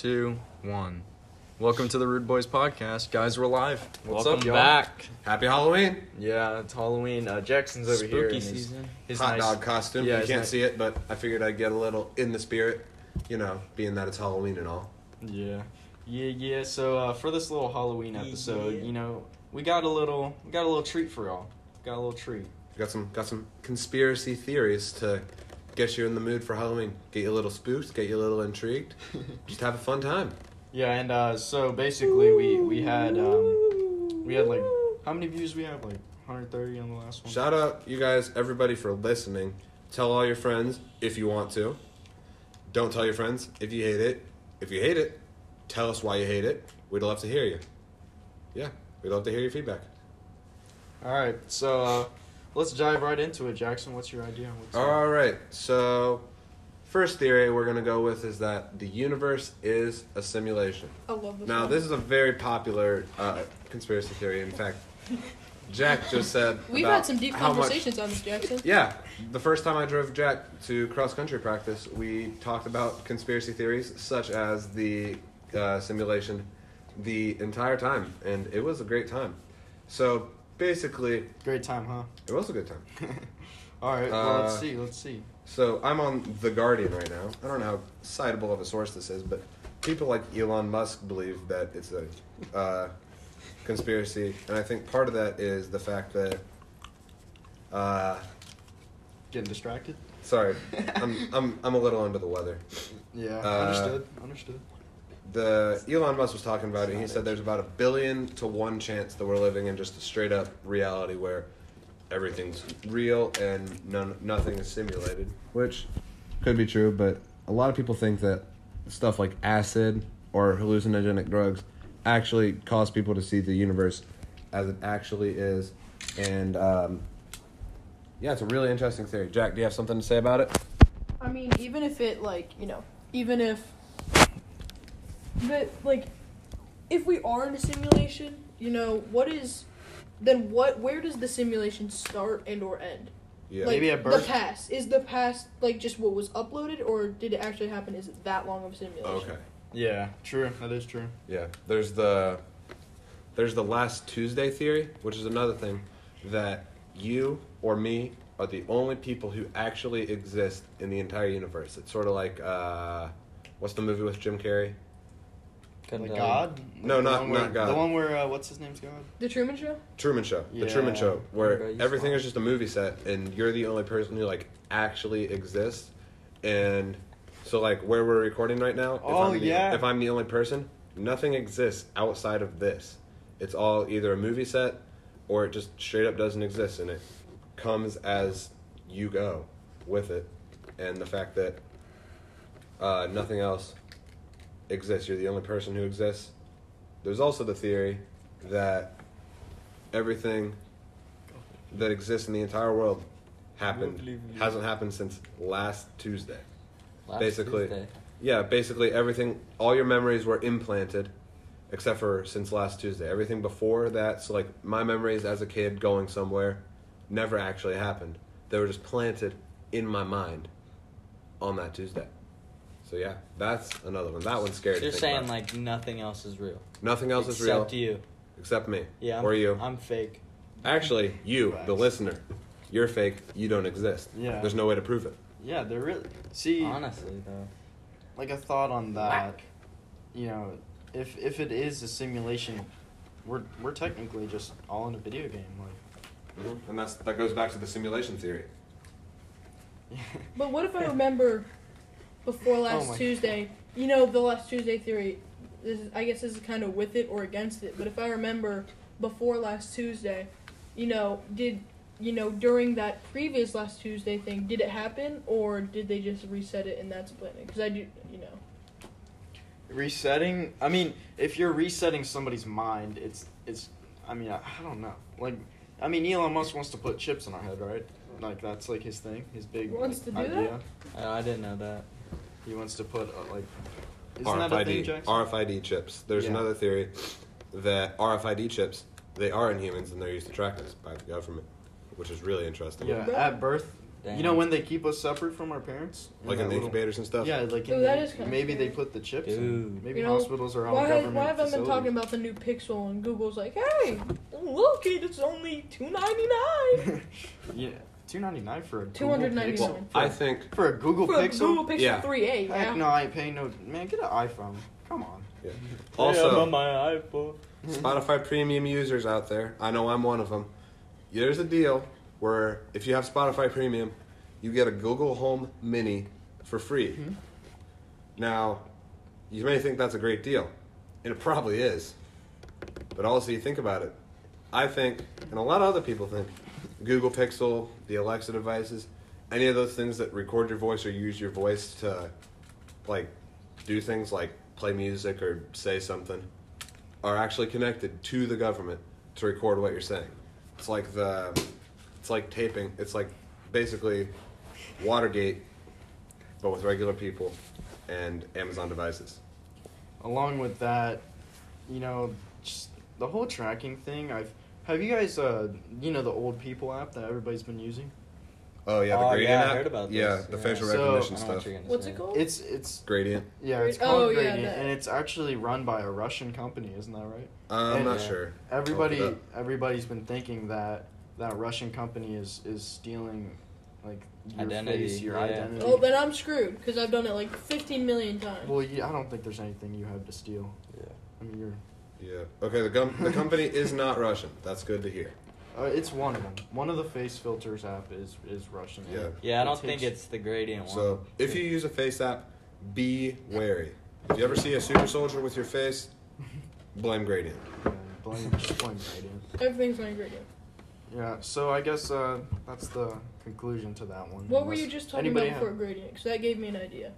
two, one. Welcome to the Rude Boys podcast, guys. We're live. What's Welcome up, y'all? back. Happy Halloween! Yeah, it's Halloween. Uh, Jackson's over here. Spooky in his- season. His Hot nice- dog costume. Yeah, you his can't nice- see it, but I figured I'd get a little in the spirit, you know, being that it's Halloween and all. Yeah, yeah, yeah. So uh, for this little Halloween episode, Yeah. you know, we got a little, we got a little treat for y'all. Got a little treat. Got some got some conspiracy theories to get you're in the mood for Halloween. Get you a little spooked, get you a little intrigued. Just have a fun time. Yeah, and uh, so basically, we we had um, we had like how many views we have? Like 130 on the last one. Shout out you guys, everybody for listening. Tell all your friends if you want to. Don't tell your friends if you hate it. If you hate it, tell us why you hate it. We'd love to hear you. Yeah, we'd love to hear your feedback. All right, so uh, let's dive right into it, Jackson. What's your idea? What's All right. So, first theory we're gonna go with is that the universe is a simulation. I love this. Now, one. this is a very popular uh, conspiracy theory. In fact, Jack just said We've about had some deep how much- conversations on this, Jackson. yeah, the first time I drove Jack to cross country practice, we talked about conspiracy theories such as the uh, simulation the entire time, and it was a great time. So basically, Great time, huh? it was a good time. All right, well, let's Uh, see. Let's see. So I'm on The Guardian right now. I don't know how citable of a source this is, but people like Elon Musk believe that it's a uh, conspiracy, and I think part of that is the fact that. Uh, Getting distracted. sorry, I'm I'm I'm a little under the weather. Yeah, Uh, understood. Understood. The Elon Musk was talking about it. He said there's about a billion to one chance that we're living in just a straight up reality where everything's real and none nothing is simulated, which could be true. But a lot of people think that stuff like acid or hallucinogenic drugs actually cause people to see the universe as it actually is, and um, yeah, it's a really interesting theory. Jack, do you have something to say about it? I mean, even if it like you know, even if that like, if we are in a simulation, you know, what is, then what? Where does the simulation start and or end? Yeah. Like Maybe at birth. the past is the past like just what was uploaded, or did it actually happen? Is it that long of a simulation? Okay. Yeah, true. That is true. Yeah, there's the there's the last Tuesday theory, which is another thing that you or me are the only people who actually exist in the entire universe. It's sort of like uh, what's the movie with Jim Carrey? Like uh, God? No, The not- one where- not God. The one where uh, what's his name's God? The Truman Show. Truman Show. Yeah. The Truman Show, where you everything is just a movie set, and you're the only person who like actually exists. And so, like where we're recording right now, if Oh, I'm the, yeah. if I'm the only person, nothing exists outside of this. It's all either a movie set, or it just straight up doesn't exist, and it comes as you go with it. And the fact that uh, nothing else exists, you're the only person who exists. There's also the theory that everything that exists in the entire world happened hasn't happened since last Tuesday. Last basically. Tuesday. Yeah, basically everything all your memories were implanted except for since last Tuesday. Everything before that, so like my memories as a kid going somewhere never actually happened. They were just planted in my mind on that Tuesday. So yeah, that's another one. That one's scary. So you're think saying about. like nothing else is real. nothing else is real Except you. except me. Yeah. I'm, or you. I'm fake. Actually, you, the listener, you're fake. You don't exist. Yeah. There's no way to prove it. Yeah, they're really see Honestly though. like a thought on that. You know, if if it is a simulation, we're we're technically just all in a video game. Like, And that's that goes back to the simulation theory. But what if I remember before oh last Oh my Tuesday? You know, the last Tuesday theory. This is, I guess this is kind of with it or against it. But if I remember before last Tuesday, you know, did you know during that previous last Tuesday thing, did it happen or did they just reset it and that's a planet? Because I do, you know. resetting. I mean, if you're resetting somebody's mind, it's it's. I mean, I, I don't know. Like, I mean, Elon Musk wants to put chips in our head, right? Like that's like his thing, his big Wants to do idea. that? I, I didn't know that. He wants to put uh, like. Isn't that a thing, RFID Jackson? RFID chips. There's Yeah. another theory that RFID chips they are in humans and they're used to track us by the government, which is really interesting. Yeah, Bro. at birth, Damn. You know when they keep us separate from our parents, like that in the little- incubators and stuff. Yeah, like Ooh, in that the- is kinda maybe they put the chips. in. Dude. Maybe You know, hospitals are all Why, government why haven't I been talking about the new Pixel and Google's like, hey, look, it, it's only two ninety nine. yeah, two ninety nine for a Google $299. Well, I think for a Google For a Pixel. Google Pixel Yeah. 3A, Heck yeah. no, I ain't paying no. Man, get an iPhone. Come on. Hey, also I'm on my iPhone. Spotify premium users out there. I know I'm one of them. There's a deal where if you have Spotify premium, you get a Google Home Mini for free. Mhm. Now, you may think that's a great deal, and it probably is. But also, you think about it. I think, and a lot of other people think, Google Pixel, the Alexa devices, any of those things that record your voice or use your voice to, like, do things like play music or say something, are actually connected to the government to record what you're saying. It's like the, it's like taping. It's like basically Watergate, but with regular people and Amazon devices. Along with that, you know, just the whole tracking thing. I've have you guys, uh, you know, the old people app that everybody's been using. Oh yeah, the Oh, gradient yeah, I app. heard about yeah, this, the yeah. facial So- recognition I know what stuff. you're gonna What's say. it called? It's it's Gradient. yeah, it's called oh, yeah, Gradient, that- and it's actually run by a Russian company, isn't that right? Uh, I'm not Yeah. sure. Everybody, I'll look everybody's been thinking that that Russian company is is stealing like your Identity, face, your yeah. identity. Oh, then I'm screwed because I've done it like 15 million times. well, yeah, I don't think there's anything you have to steal. Yeah. I mean, you're. Yeah. Okay. The gum- the company is not Russian. That's good to hear. Uh, it's one of them. One of the face filters app is is Russian. Yeah. Yeah, I don't think takes- it's the gradient one. So if you use a face app, be wary. If you ever see a super soldier with your face, blame gradient. Yeah, blame, blame Gradient. Everything's my ingredient. Yeah. So I guess uh, that's the conclusion to that one. What were Unless you just talking anybody about have- before gradient? Because that gave me an idea.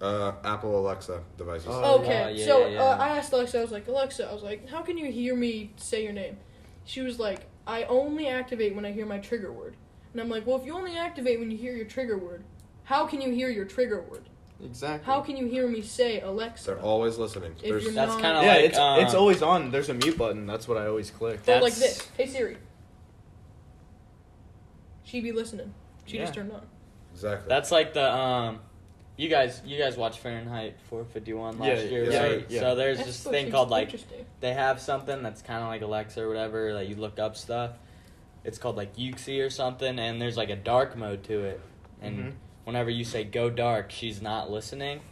Uh, Apple Alexa devices. Oh, okay, yeah, yeah, so yeah, yeah. Uh, I asked Alexa, I was like, Alexa, I was like, how can you hear me say your name? She was like, I only activate when I hear my trigger word. And I'm like, well, if you only activate when you hear your trigger word, how can you hear your trigger word? Exactly. How can you hear me say Alexa? They're always listening. If There's you're That's not- kind of yeah, like it's uh, it's always on. There's a mute button. That's what I always click. Go like that's- this. Hey Siri. She be listening. She just turned on. exactly. That's like the um, you guys you guys watched Fahrenheit 451 last Yeah, year, yeah, right? yeah. So there's That's this thing called like they have something that's kind of like Alexa or whatever that you look up stuff. It's called like Yuxie or something, and there's like a dark mode to it. And Mhm. whenever you say go dark, she's not listening.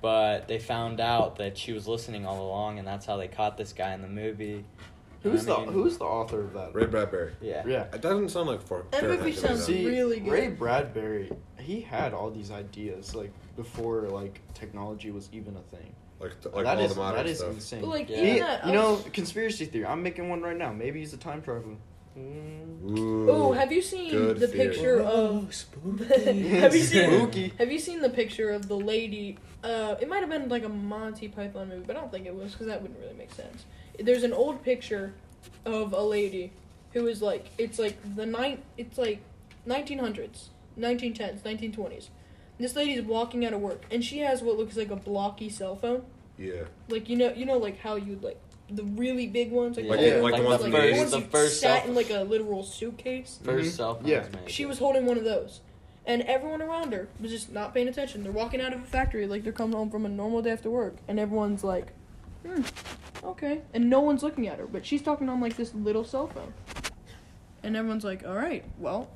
But they found out that she was listening all along, and that's how they caught this guy in the movie. Who's I the mean, Who's the author of that? Ray Bradbury. Yeah. Yeah. It doesn't sound like for That movie Fahrenheit to me, sounds though. See, really good. Ray Bradbury, he had all these ideas like before like technology was even a thing. like like That all is the modern that is stuff. insane. But, like Yeah. He- that, you know, conspiracy theory. I'm making one right now. Maybe he's a time traveler. Mm. Ooh, Oh, have you seen good the theory. picture of? spooky? have you seen? Spooky. Have you seen the picture of the lady? Uh, it might have been like a Monty Python movie, but I don't think it was because that wouldn't really make sense. There's an old picture of a lady who is like it's like the night it's like 1900s, 1910s, 1920s. This lady's walking out of work and she has what looks like a blocky cell phone. Yeah. Like you know, you know, like how you like the really big ones, like, Like the, the- ones like the that, ones like, from the the 80s. ones The you first sat cell- in like a literal suitcase. First Mhm. cell phones Yeah. made. She was holding one of those. And everyone around her was just not paying attention. They're walking out of a factory like they're coming home from a normal day after work. And everyone's like, hmm, okay. And no one's looking at her. But she's talking on like this little cell phone. And everyone's like, all right, well,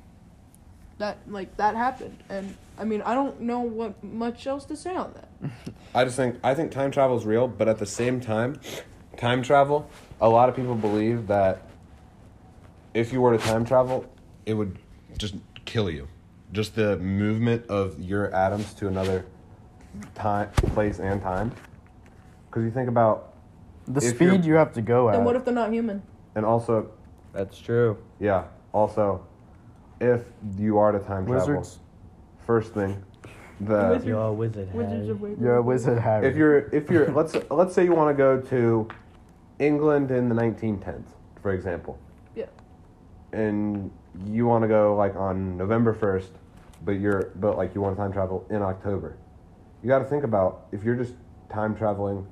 that, like, that happened. And I mean, I don't know what much else to say on that. I just think I think time travel is real, but at the same time, time travel. A lot of people believe that if you were to time travel, it would just kill you. Just the movement of your atoms to another time, place, and time. Because you think about, The If speed you're- have to go at. And what if they're not human? and also, That's true. yeah, also, if you are to time travel, first thing, the Wizards. You're a wizard, Wizards of Waverly You're a wizard, Harry. if you're if you're let's let's say you want to go to England in the 1910s, for example. Yeah. And you want to go like on November 1st, but you're but like you want to time travel in October. You got to think about if you're just time traveling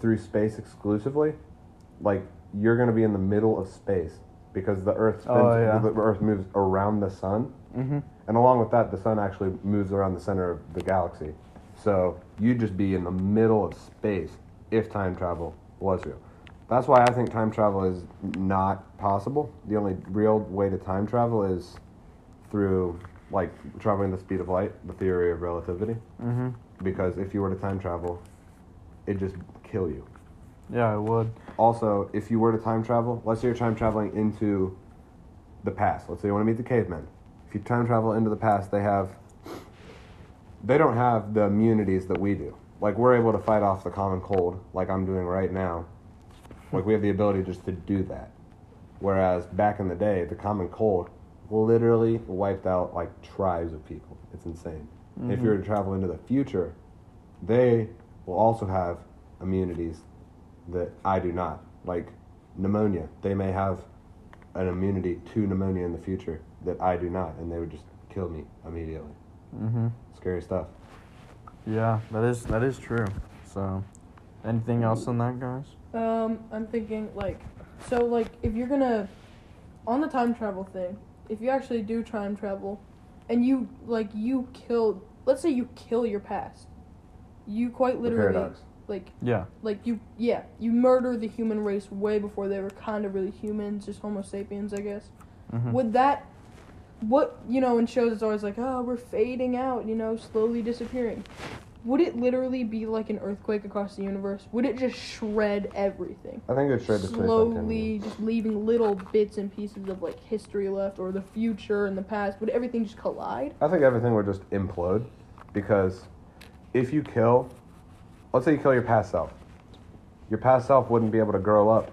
through space exclusively, like you're going to be in the middle of space because the Earth spins, Oh, yeah. the Earth moves around the sun, Mm-hmm. and along with that, the sun actually moves around the center of the galaxy. So you'd just be in the middle of space if time travel was real. That's why I think time travel is not possible. The only real way to time travel is through like traveling the speed of light, the theory of relativity. Mm-hmm. Because if you were to time travel, it'd just kill you. Yeah, I would. Also, if you were to time travel, let's say you're time traveling into the past. Let's say you want to meet the cavemen. If you time travel into the past, they have they don't have the immunities that we do. Like we're able to fight off the common cold, like I'm doing right now. Like we have the ability just to do that. Whereas back in the day, the common cold literally wiped out like tribes of people. It's insane. If mm-hmm. you were to travel into the future, they will also have immunities that I do not. Like pneumonia, they may have an immunity to pneumonia in the future that I do not, and they would just kill me immediately. Mm-hmm. Scary stuff. Yeah, that is that is true. So, anything else on that, guys? Um, I'm thinking like, so like if you're gonna, on the time travel thing, if you actually do time travel, and you like you kill, let's say you kill your past, you quite The literally paradox. Like Yeah. like you yeah you murder the human race way before they were kind of really humans, just Homo sapiens, I guess. Mm-hmm. Would that, what you know, in shows it's always like, oh, we're fading out, you know, slowly disappearing. Would it literally be like an earthquake across the universe? Would it just shred everything? I think it's straight to space slowly just leaving little bits and pieces of like history left or the future and the past would everything just collide I think everything would just implode because if you kill, let's say you kill your past self, your past self wouldn't be able to grow up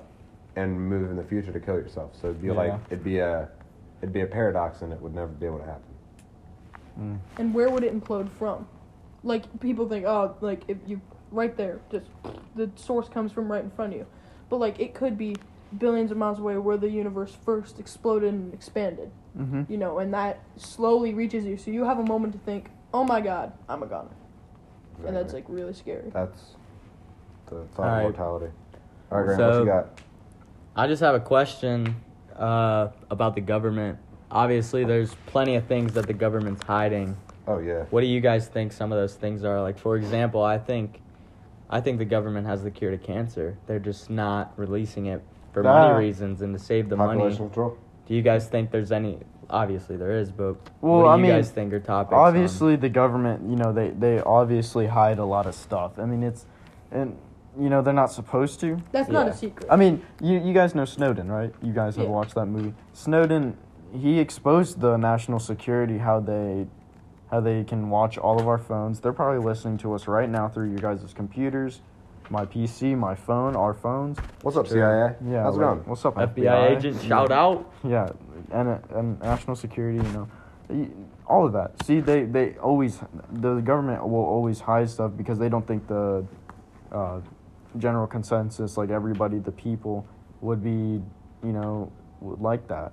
and move in the future to kill yourself. So it'd be Yeah. like it'd be a it'd be a paradox and it would never be able to happen. Mm. and where would it implode from like people think oh like if you right there just the source comes from right in front of you but like it could be billions of miles away where the universe first exploded and expanded Mm-hmm. you know and that slowly reaches you so you have a moment to think oh my god i'm a goner and that's like really scary that's the thought All right. of mortality. All right, Grant, what So- you got? I just have a question uh, about the government. Obviously, there's plenty of things that the government's hiding. Oh yeah. What do you guys think some of those things are? Like, for example, I think, I think the government has the cure to cancer. They're just not releasing it for Ah. money reasons and to save the money. Population control. Do you guys think there's any? Obviously, there is, but Well, what do I you mean, guys think are topics? on- Obviously, the government, you know, they they obviously hide a lot of stuff. I mean, it's, and you know, they're not supposed to. that's not a secret I mean, you you guys know Snowden, right? You guys have Yeah. watched that movie. Snowden, he exposed the national security how they how they can watch all of our phones. They're probably listening to us right now through your guys' computers, my PC, my phone, our phones. What's up, CIA? Yeah, How's it like, going? What's up, FBI agent, shout out. Yeah, and and national security, you know, all of that. See, they they always the government will always hide stuff because they don't think the uh, general consensus, like everybody, the people, would be, you know, would like that.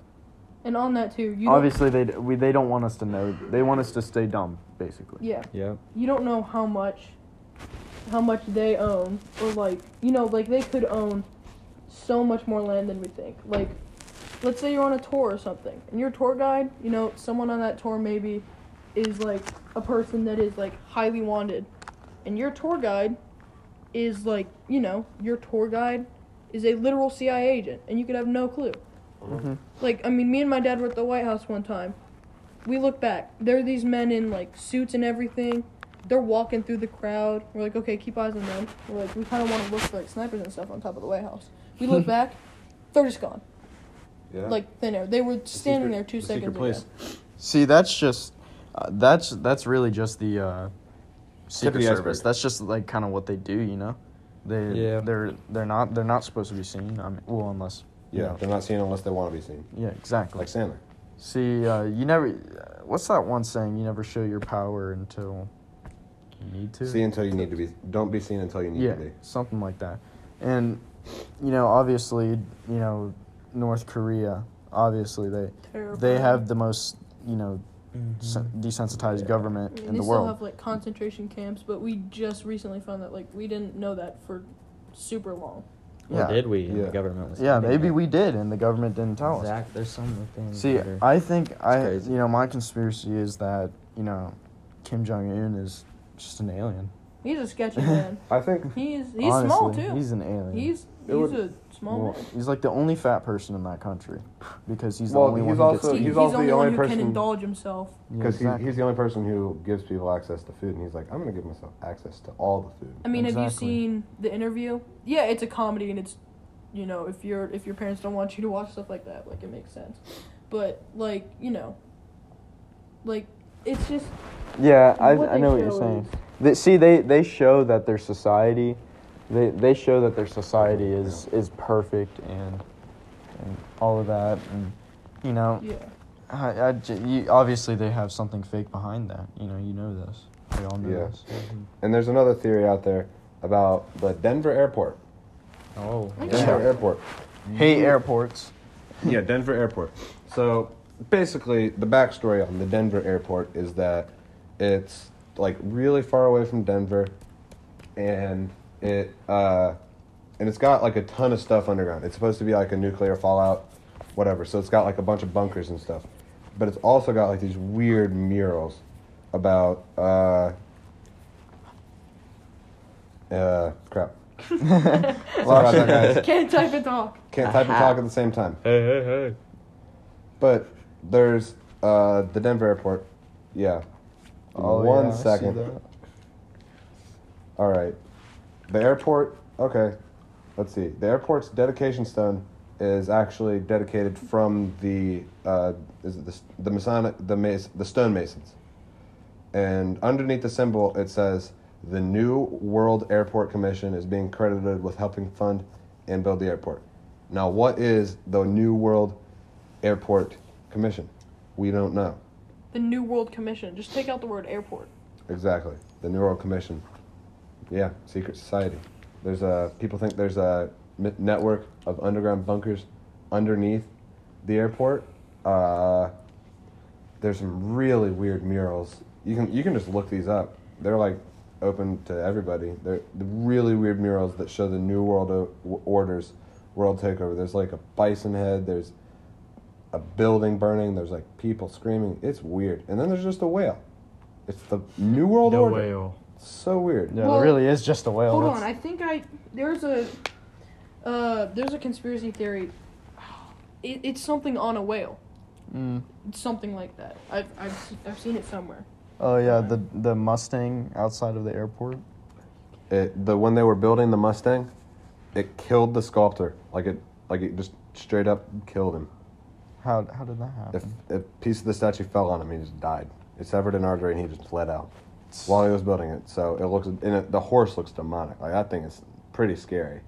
and on that too you Obviously, they we they don't want us to know. They want us to stay dumb, basically. yeah Yeah. you don't know how much how much they own or like you know like they could own so much more land than we think. Like let's say you're on a tour or something and your tour guide you know someone on that tour maybe is like a person that is like highly wanted and your tour guide is like you know your tour guide is a literal cia agent and you could have no clue. Mhm. like i mean me and my dad were at the white house one time. We look back. There are these men in like suits and everything they're walking through the crowd we're like okay keep eyes on them we're like we kind of want to look for like snipers and stuff on top of the white house we look back they're just gone Yeah. like thin air they were standing secret- there two the secret seconds police. ago See, that's just uh, that's that's really just the uh, secret the service. iceberg. That's just like kind of what they do, you know. They Yeah. they're they're not they're not supposed to be seen. I mean, well, unless you Yeah, know. they're not seen unless they want to be seen. yeah, exactly. Like Sandler. See, uh, you never. What's that one saying? You never show your power until you need to. See until you need to be. Don't be seen until you need yeah, to be. something like that. And you know, obviously, you know, North Korea. Obviously, they they have the most you know mm-hmm. sen- desensitized Yeah. government I mean, in they the still world. have like concentration camps but we just recently found that like we didn't know that for super long Or Yeah. did we? And Yeah. The government was. Yeah, maybe it. we did, and the government didn't tell us. Zach, there's so many things. See, that I think I, crazy. you know, my conspiracy is that you know, Kim Jong Un is just an alien. He's a sketchy man. I think He's he's small too. He's an alien. He's he's would- a small Well, man. he's like the only fat person in that country because he's the Well, only he's one who also- gets. To he's eat. he's also the only the only one who person- can indulge himself. Yeah, because exactly. he's the only person who gives people access to food, and he's like, I'm gonna give myself access to all the food. I mean, have you Exactly. seen the interview? Yeah, it's a comedy, and it's, you know, if your if your parents don't want you to watch stuff like that, like it makes sense. But like you know, like it's just Yeah, I, I know what you're saying. They, see, they, they show that their society, they, they show that their society is, is perfect and and all of that, and you know, yeah. I, I j- you, obviously they have something fake behind that. You know, you know this. We all know Yeah. this. Mm-hmm. And there's another theory out there about the Denver airport. oh, Yeah. Denver airport. Hate airports. Yeah, Denver airport. So basically, the backstory on the Denver airport is that it's like really far away from Denver, and it uh, and it's got like a ton of stuff underground. It's supposed to be like a nuclear fallout, whatever. So it's got like a bunch of bunkers and stuff, but it's also got like these weird murals about uh, uh, crap. Sorry about that, guys. Can't type and talk. Can't type and talk at the same time. hey, hey, hey. But there's uh, the Denver airport. Yeah. Give me one Oh, yeah, second. All right. The airport. Okay. Let's see. The airport's dedication stone is actually dedicated from the uh, is it the the Masonic the Mas- the stonemasons. And underneath the symbol it says the New World Airport Commission is being credited with helping fund and build the airport. Now, what is the New World Airport Commission? We don't know. The New World Commission. Just take out the word airport. Exactly. The New World Commission. Yeah, secret society. There's a people think there's a m- network of underground bunkers underneath the airport. Uh, there's some really weird murals. You can you can just look these up. They're like open to everybody. They're the really weird murals that show the New World o- w- Order's world takeover. There's like a bison head. There's a building burning. There's like people screaming. It's weird. And then there's just a whale. It's the New World Order. whale. So weird. Yeah, Well, it really is just a whale. Hold That's- on, I think I there's a uh there's a conspiracy theory. It, it's something on a whale. Mm. It's something like that. I've I've I've seen it somewhere. Oh yeah, the the Mustang outside of the airport. It the when they were building the Mustang, it killed the sculptor. Like it like it just straight up killed him. How how did that If happen? a piece of the statue fell on him, he just died. It severed an artery and he just bled out while he was building it. So it looks and it, the horse looks demonic. Like that thing is pretty scary.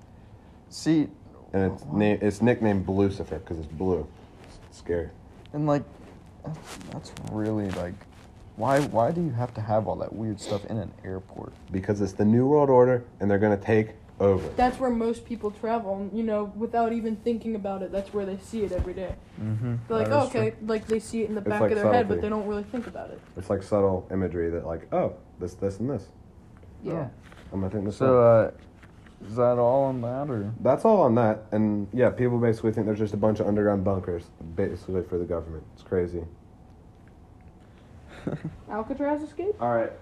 See, And it's na- it's nicknamed Blucifer because it's blue. It's scary. and like, that's, that's really like, why why do you have to have all that weird stuff in an airport? Because it's the New World Order and they're gonna take over. That's where most people travel. You know, without even thinking about it, that's where they see it every day. Mm-hmm. They're like, oh, okay, like they see it in the It's back like of their head, but they don't really think about it. It's like subtle imagery that like, oh, this, this, and this. Yeah. I'm gonna think this. So, uh, is that all on that, or? That's all on that, and yeah, people basically think there's just a bunch of underground bunkers, basically for the government. It's crazy. Alcatraz escape? All right,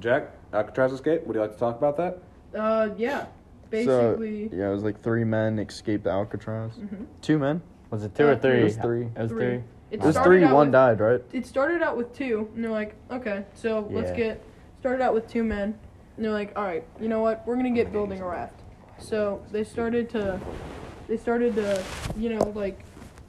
Jack, Alcatraz escape. Would you like to talk about that? Uh, yeah. Basically. So, yeah, it was like three men escaped the Alcatraz. Mhm. Two men. Was it two Uh, or three? It was three. It was Three. three. It It was three. One with- died, right? It started out with two, and they're like, okay, so let's get. Started out with two men, and they're like, all right, you know what? We're gonna get building a raft. So they started to, they started to, you know, like,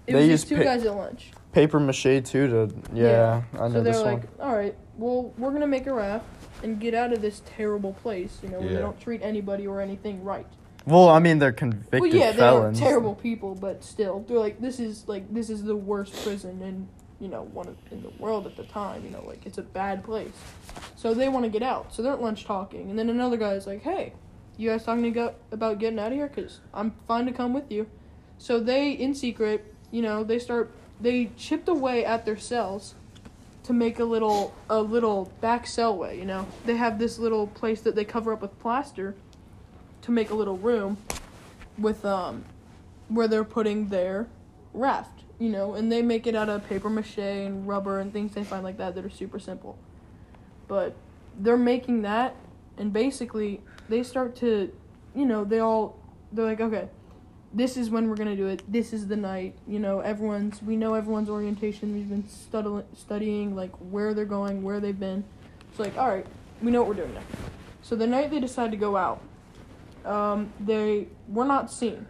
it They was just two pa- guys at lunch. Paper mache too. To yeah, I know so they're this like, one. all right, well, we're gonna make a raft and get out of this terrible place, you know, where Yeah. they don't treat anybody or anything right. Well, I mean, they're convicted well, yeah, felons. they're terrible people, but still, they're like, this is like this is the worst prison in you know one of, in the world at the time. You know, like it's a bad place. So they want to get out. So they're at lunch talking, and then another guy's like, hey, you guys talking to go- about getting out of here? Cause I'm fine to come with you. So they, in secret, you know, they start they chipped away at their cells to make a little a little back cellway. You know, they have this little place that they cover up with plaster to make a little room. with um, where they're putting their raft, you know, and they make it out of paper mache and rubber and things they find like that that are super simple. But they're making that, and basically they start to, you know, they all they're like, okay, this is when we're gonna do it. This is the night. You know, everyone's we know everyone's orientation. We've been studying studying like where they're going, where they've been. So like, all right, we know what we're doing now. So the night they decide to go out, um, they were not seen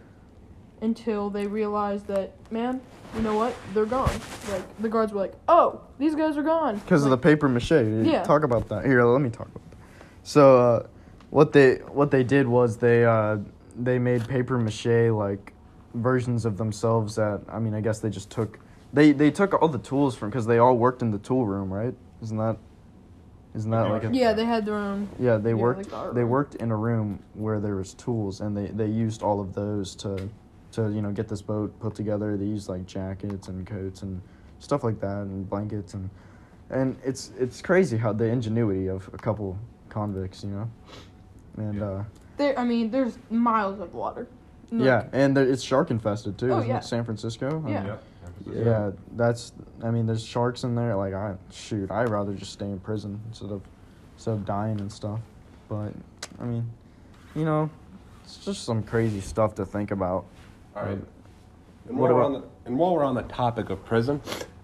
until they realized that, man, you know what? They're gone. Like the guards were like, oh, these guys are gone Because of the paper mache. Yeah. Talk about that. Here, let me talk about that. So, uh, what they what they did was they uh, they made paper mache like versions of themselves that I mean I guess they just took they they took all the tools from because they all worked in the tool room, right? Isn't that isn't that like a Yeah, they had their own. yeah they Yeah, worked like they worked in a room where there was tools and they they used all of those to to you know get this boat put together they used like jackets and coats and stuff like that and blankets and and it's it's crazy how the ingenuity of a couple convicts you know and uh There, I mean, there's miles of water. Like, yeah and there, it's shark infested too Oh, isn't yeah. it san francisco I Yeah. Oh, mean, yeah that's i mean there's sharks in there like i shoot i'd rather just stay in prison instead of instead of dying and stuff but i mean you know it's just some crazy stuff to think about All right. Um, and while, we're on the, and while we're on the topic of prison,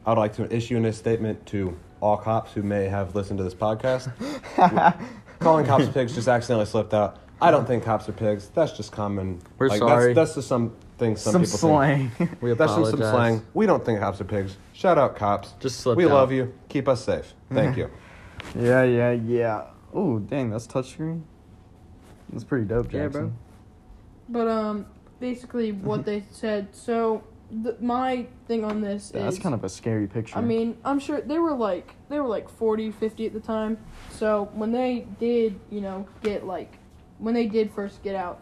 I'd like to issue a statement to all cops who may have listened to this podcast. Calling cops pigs just accidentally slipped out. I don't think cops are pigs. That's just common. We're like, sorry. That's, that's just some things some, some people slang think. We That's just some slang. We don't think cops are pigs. Shout out cops. Just slipped we out. love you. Keep us safe. Thank you. yeah yeah yeah oh dang that's touchscreen that's pretty dope Yeah, bro. But um, basically what they said. So the, my thing on this that's is that's kind of a scary picture I mean, I'm sure they were like they were like 40, 50 at the time. So when they did, you know, get like when they did first get out,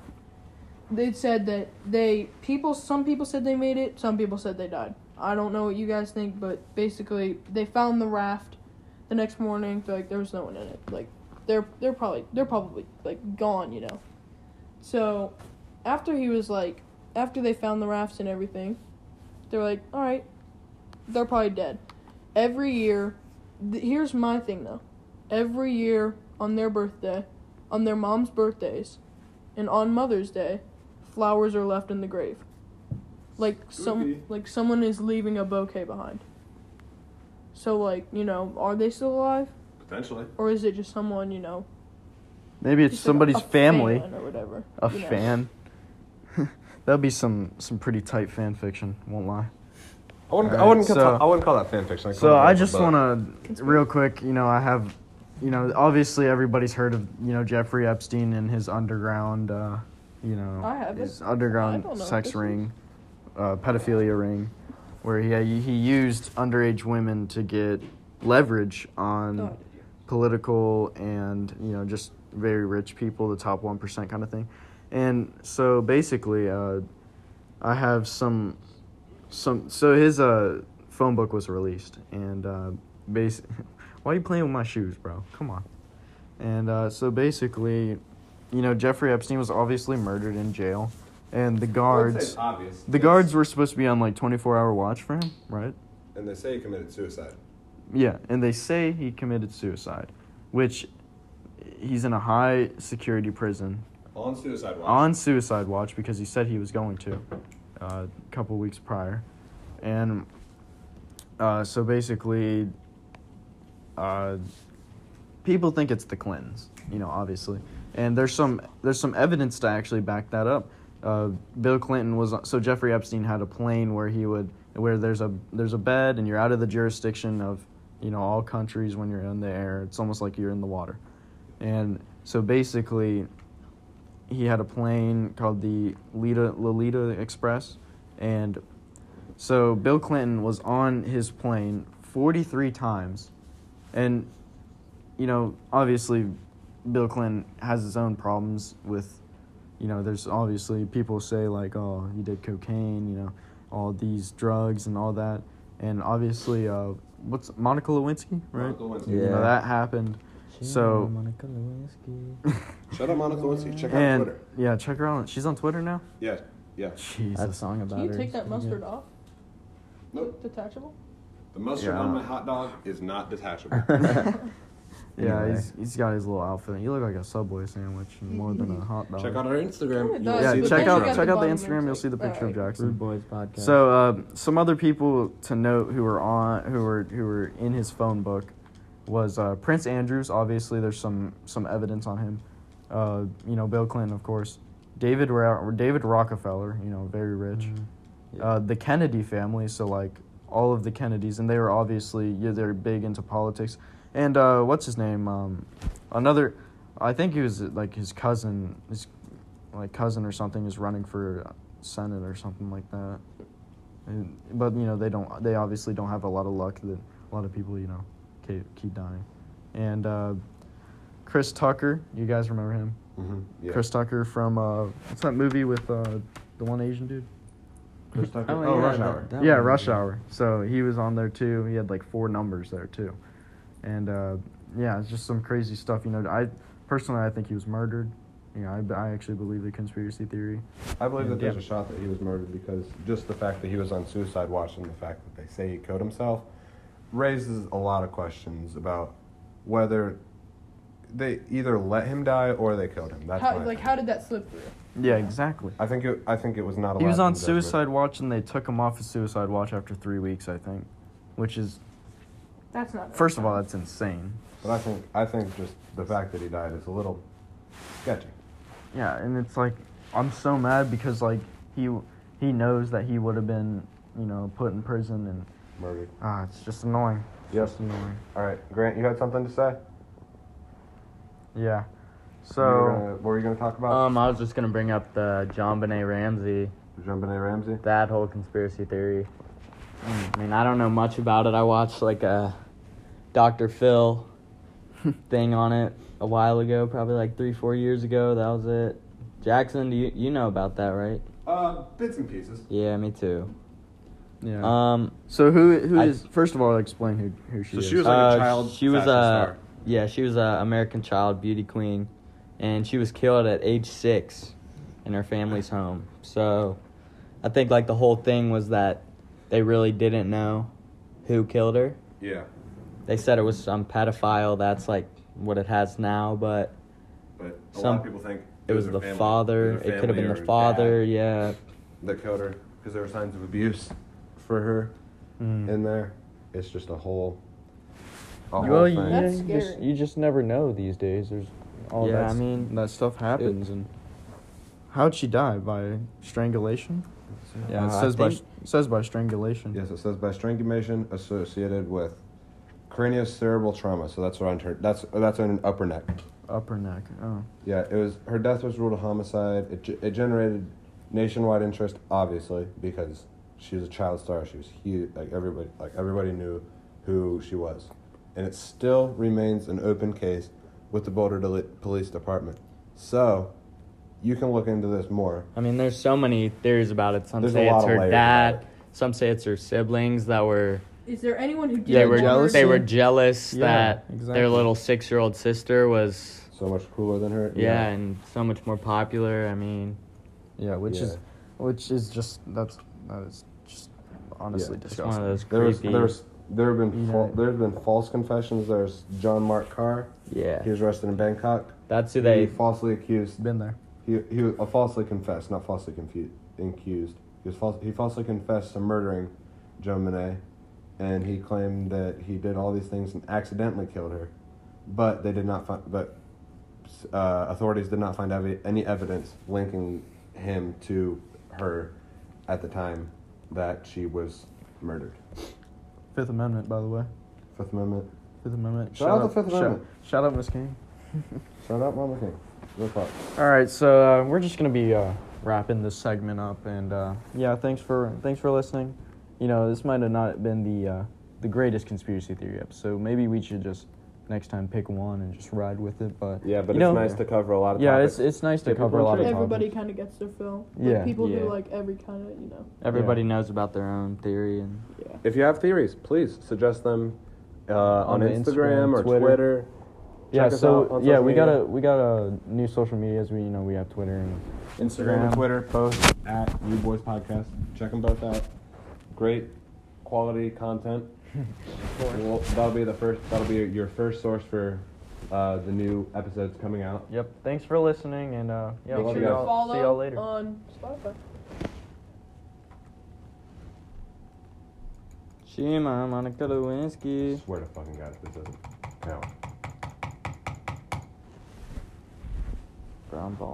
they said that they people some people said they made it, some people said they died. I don't know what you guys think, but basically they found the raft the next morning. Like there was no one in it. Like they're they're probably they're probably like gone, you know. So after he was like after they found the rafts and everything, they're like, all right, they're probably dead. Every year, th- here's my thing though. Every year on their birthday, on their mom's birthdays, and on Mother's Day, flowers are left in the grave. Like some like someone is leaving a bouquet behind. So like, you know, are they still alive? Potentially. Or is it just someone, you know, maybe it's just like a- somebody's family fan or whatever. a you know? fan that'd be some some pretty tight fan fiction won't lie I wouldn't. I wouldn't. so- call, I wouldn't call that fan fiction. I'd So I just want to, real quick, you know, I have, you know, obviously everybody's heard of, you know, Jeffrey Epstein and his underground, uh, you know, his underground know sex ring, uh, pedophilia ring, where he he used underage women to get leverage on Oh, political and you know just very rich people, the top one percent kind of thing. And so basically, uh, I have some some. So his uh, phone book was released, and uh, base. Why are you playing with my shoes, bro? Come on. And uh, so basically, you know, Jeffrey Epstein was obviously murdered in jail, and the I would say guards. obvious. The guards were supposed to be on like 24 hour watch for him, right? And they say he committed suicide. Yeah, and they say he committed suicide, which he's in a high security prison On suicide watch. on suicide watch because he said he was going to uh, a couple weeks prior. And uh, so basically, uh, people think it's the Clintons, you know, obviously. And there's some there's some evidence to actually back that up. Uh, Bill Clinton was so Jeffrey Epstein had a plane where he would where there's a there's a bed and you're out of the jurisdiction of you know all countries when you're in the air. It's almost like you're in the water. And so basically, he had a plane called the Lita, Lolita Express, and so Bill Clinton was on his plane 43 times, and you know obviously Bill Clinton has his own problems with, you know, there's obviously people say like, oh, he did cocaine, you know, all these drugs and all that, and obviously, uh, what's Monica Lewinsky, right? Monica Lewinsky. You know, Yeah. that happened. So- Monica Lewinsky. Shout out Monica Lewinsky. Check out and Twitter. yeah, check her out. She's on Twitter now. Yeah. Yeah. Jesus. That song about Can you her. take that pretty good. mustard off? Nope. Detachable? The mustard Yeah. on my hot dog is not detachable. Yeah, Anyway. he's, he's got his little outfit. You look like a Subway sandwich more than a hot dog. Check out our Instagram. You will yeah, see check out check the out the bottom Instagram. You'll see the like- picture of Alright. Jackson. Rude Boys podcast. So uh, some other people to note who were on who were who were in his phone book was uh, Prince Andrews. Obviously, there's some some evidence on him. Uh, you know, Bill Clinton, of course. David Ra- David Rockefeller. You know, very rich. Mhm. Uh, the Kennedy family. So like all of the Kennedys, and they were obviously yeah they're big into politics. And uh, what's his name? Um, another, I think he was like his cousin, his like cousin or something is running for senate or something like that. And, but you know they don't. They obviously don't have a lot of luck. That a lot of people you know keep, keep dying. And uh, Chris Tucker, you guys remember him? Mhm, yeah. Chris Tucker from uh, what's that movie with uh, the one Asian dude? Chris Tucker. Oh, Oh, yeah, Rush that- Hour. that yeah, one. Rush Hour. So he was on there too. He had like four numbers there too, and uh, yeah, it's just some crazy stuff. You know, I personally I think he was murdered. You know, I, I actually believe the conspiracy theory. I believe that there's Yeah. a shot that he was murdered because just the fact that he was on suicide watch and the fact that they say he killed himself raises a lot of questions about whether they either let him die or they killed him. That's How, like, opinion. how did that slip through? Yeah, exactly. I think it. I think it was not. A lot. He was on in judgment. suicide watch, and they took him off of suicide watch after three weeks, I think, which is That's not. first of all that's insane. But I think I think just the fact that he died is a little sketchy. Yeah, and it's like I'm so mad because like he he knows that he would have been you know put in prison and Murdered. ah it's just annoying. Yep. Just annoying. All right, Grant, you had something to say? Yeah. You So gonna- what were you going to talk about? Um, I was just gonna bring up the JonBenét Ramsey, Jean Benet Ramsey. that whole conspiracy theory. I mean, I don't know much about it. I watched like a Dr. Phil thing on it a while ago, probably like three, four years ago. That was it. Jackson, do you you know about that, right? Uh, bits and pieces. Yeah, me too. yeah. Um, so who who I- is first of all explain who who she is. So is. she was like a uh, child She was fashion a star. Yeah, she was a American child beauty queen, and she was killed at age six in her family's home. So, I think like the whole thing was that they really didn't know who killed her. Yeah, They said it was some pedophile. That's like what it has now, but but a Some- lot of people think it was her the family- father. her It could have been the father. dad Yeah. that killed her because there were signs of abuse for her Mm. in there. It's just a whole. A well, whole you, thing. That's you just scary. you just never know these days. There's all Yeah, that. I mean, that stuff happens and. How'd she die by strangulation? Yeah, it Uh, I says by think- it says by strangulation. Yes, it says by strangulation associated with craniocerebral trauma. So that's around her. That's that's on an upper neck. Upper neck. Oh. Yeah, it was her death was ruled a homicide. It, ge- it generated nationwide interest, obviously, because she was a child star. She was huge. Like everybody, like everybody knew who she was, and it still remains an open case with the Boulder Deli- Police Department. So, you can look into this more. I mean, there's so many theories about it. Some There's a say lot it's her dad. it. Some say it's her siblings that were Is there anyone who did they were jealous? they were jealous Yeah, that exactly. their little six year old sister was So much cooler than her. yeah, and so much more popular. I mean, Yeah, which is which is just that's that is just honestly Yeah. it's disgusting. one of those There was creepy. there's there have been fal- know- there's been false confessions. There's John Mark Carr. yeah, He was arrested in Bangkok. that's who He they. falsely accused Been there. He he was uh, falsely confessed, not falsely confused, accused. He was false, he falsely confessed to murdering JonBenét, and he claimed that he did all these things and accidentally killed her, but they did not find. But uh, authorities did not find evi- any evidence linking him to her at the time that she was murdered. Fifth Amendment, by the way. Fifth Amendment. Fifth Amendment. Shout out the Fifth shout- Amendment. Shout, out, Miss King. Shout out, Mama King. Real talk. All right, so uh, we're just gonna be uh, wrapping this segment up, and uh, yeah, thanks for thanks for listening. You know, this might have not been the uh, the greatest conspiracy theory episode. Maybe we should just next time pick one and just ride with it. But Yeah, but it's know, nice to cover a lot of Yeah, topics. it's it's nice to Get cover a lot of. Everybody kind of gets their fill. Like, Yeah. people Yeah. who like every kind of you know. Everybody Yeah. knows about their own theory, and Yeah. If you have theories, please suggest them uh, on, the Instagram, Instagram, or Twitter. Twitter. yeah. Us So out on yeah, social we got a we got a new social medias. We you know we have Twitter and Instagram and Instagram. Twitter, both at Rude Boys Podcast. Check them both out. Great quality content. Well, that'll be the first. That'll be your first source for uh, the new episodes coming out. Yep. Thanks for listening, and uh, yeah, Make we'll sure see you y'all, follow see y'all later. on Spotify. Shima, Monica Lewinsky. I swear to fucking God if this doesn't count. Brown ball.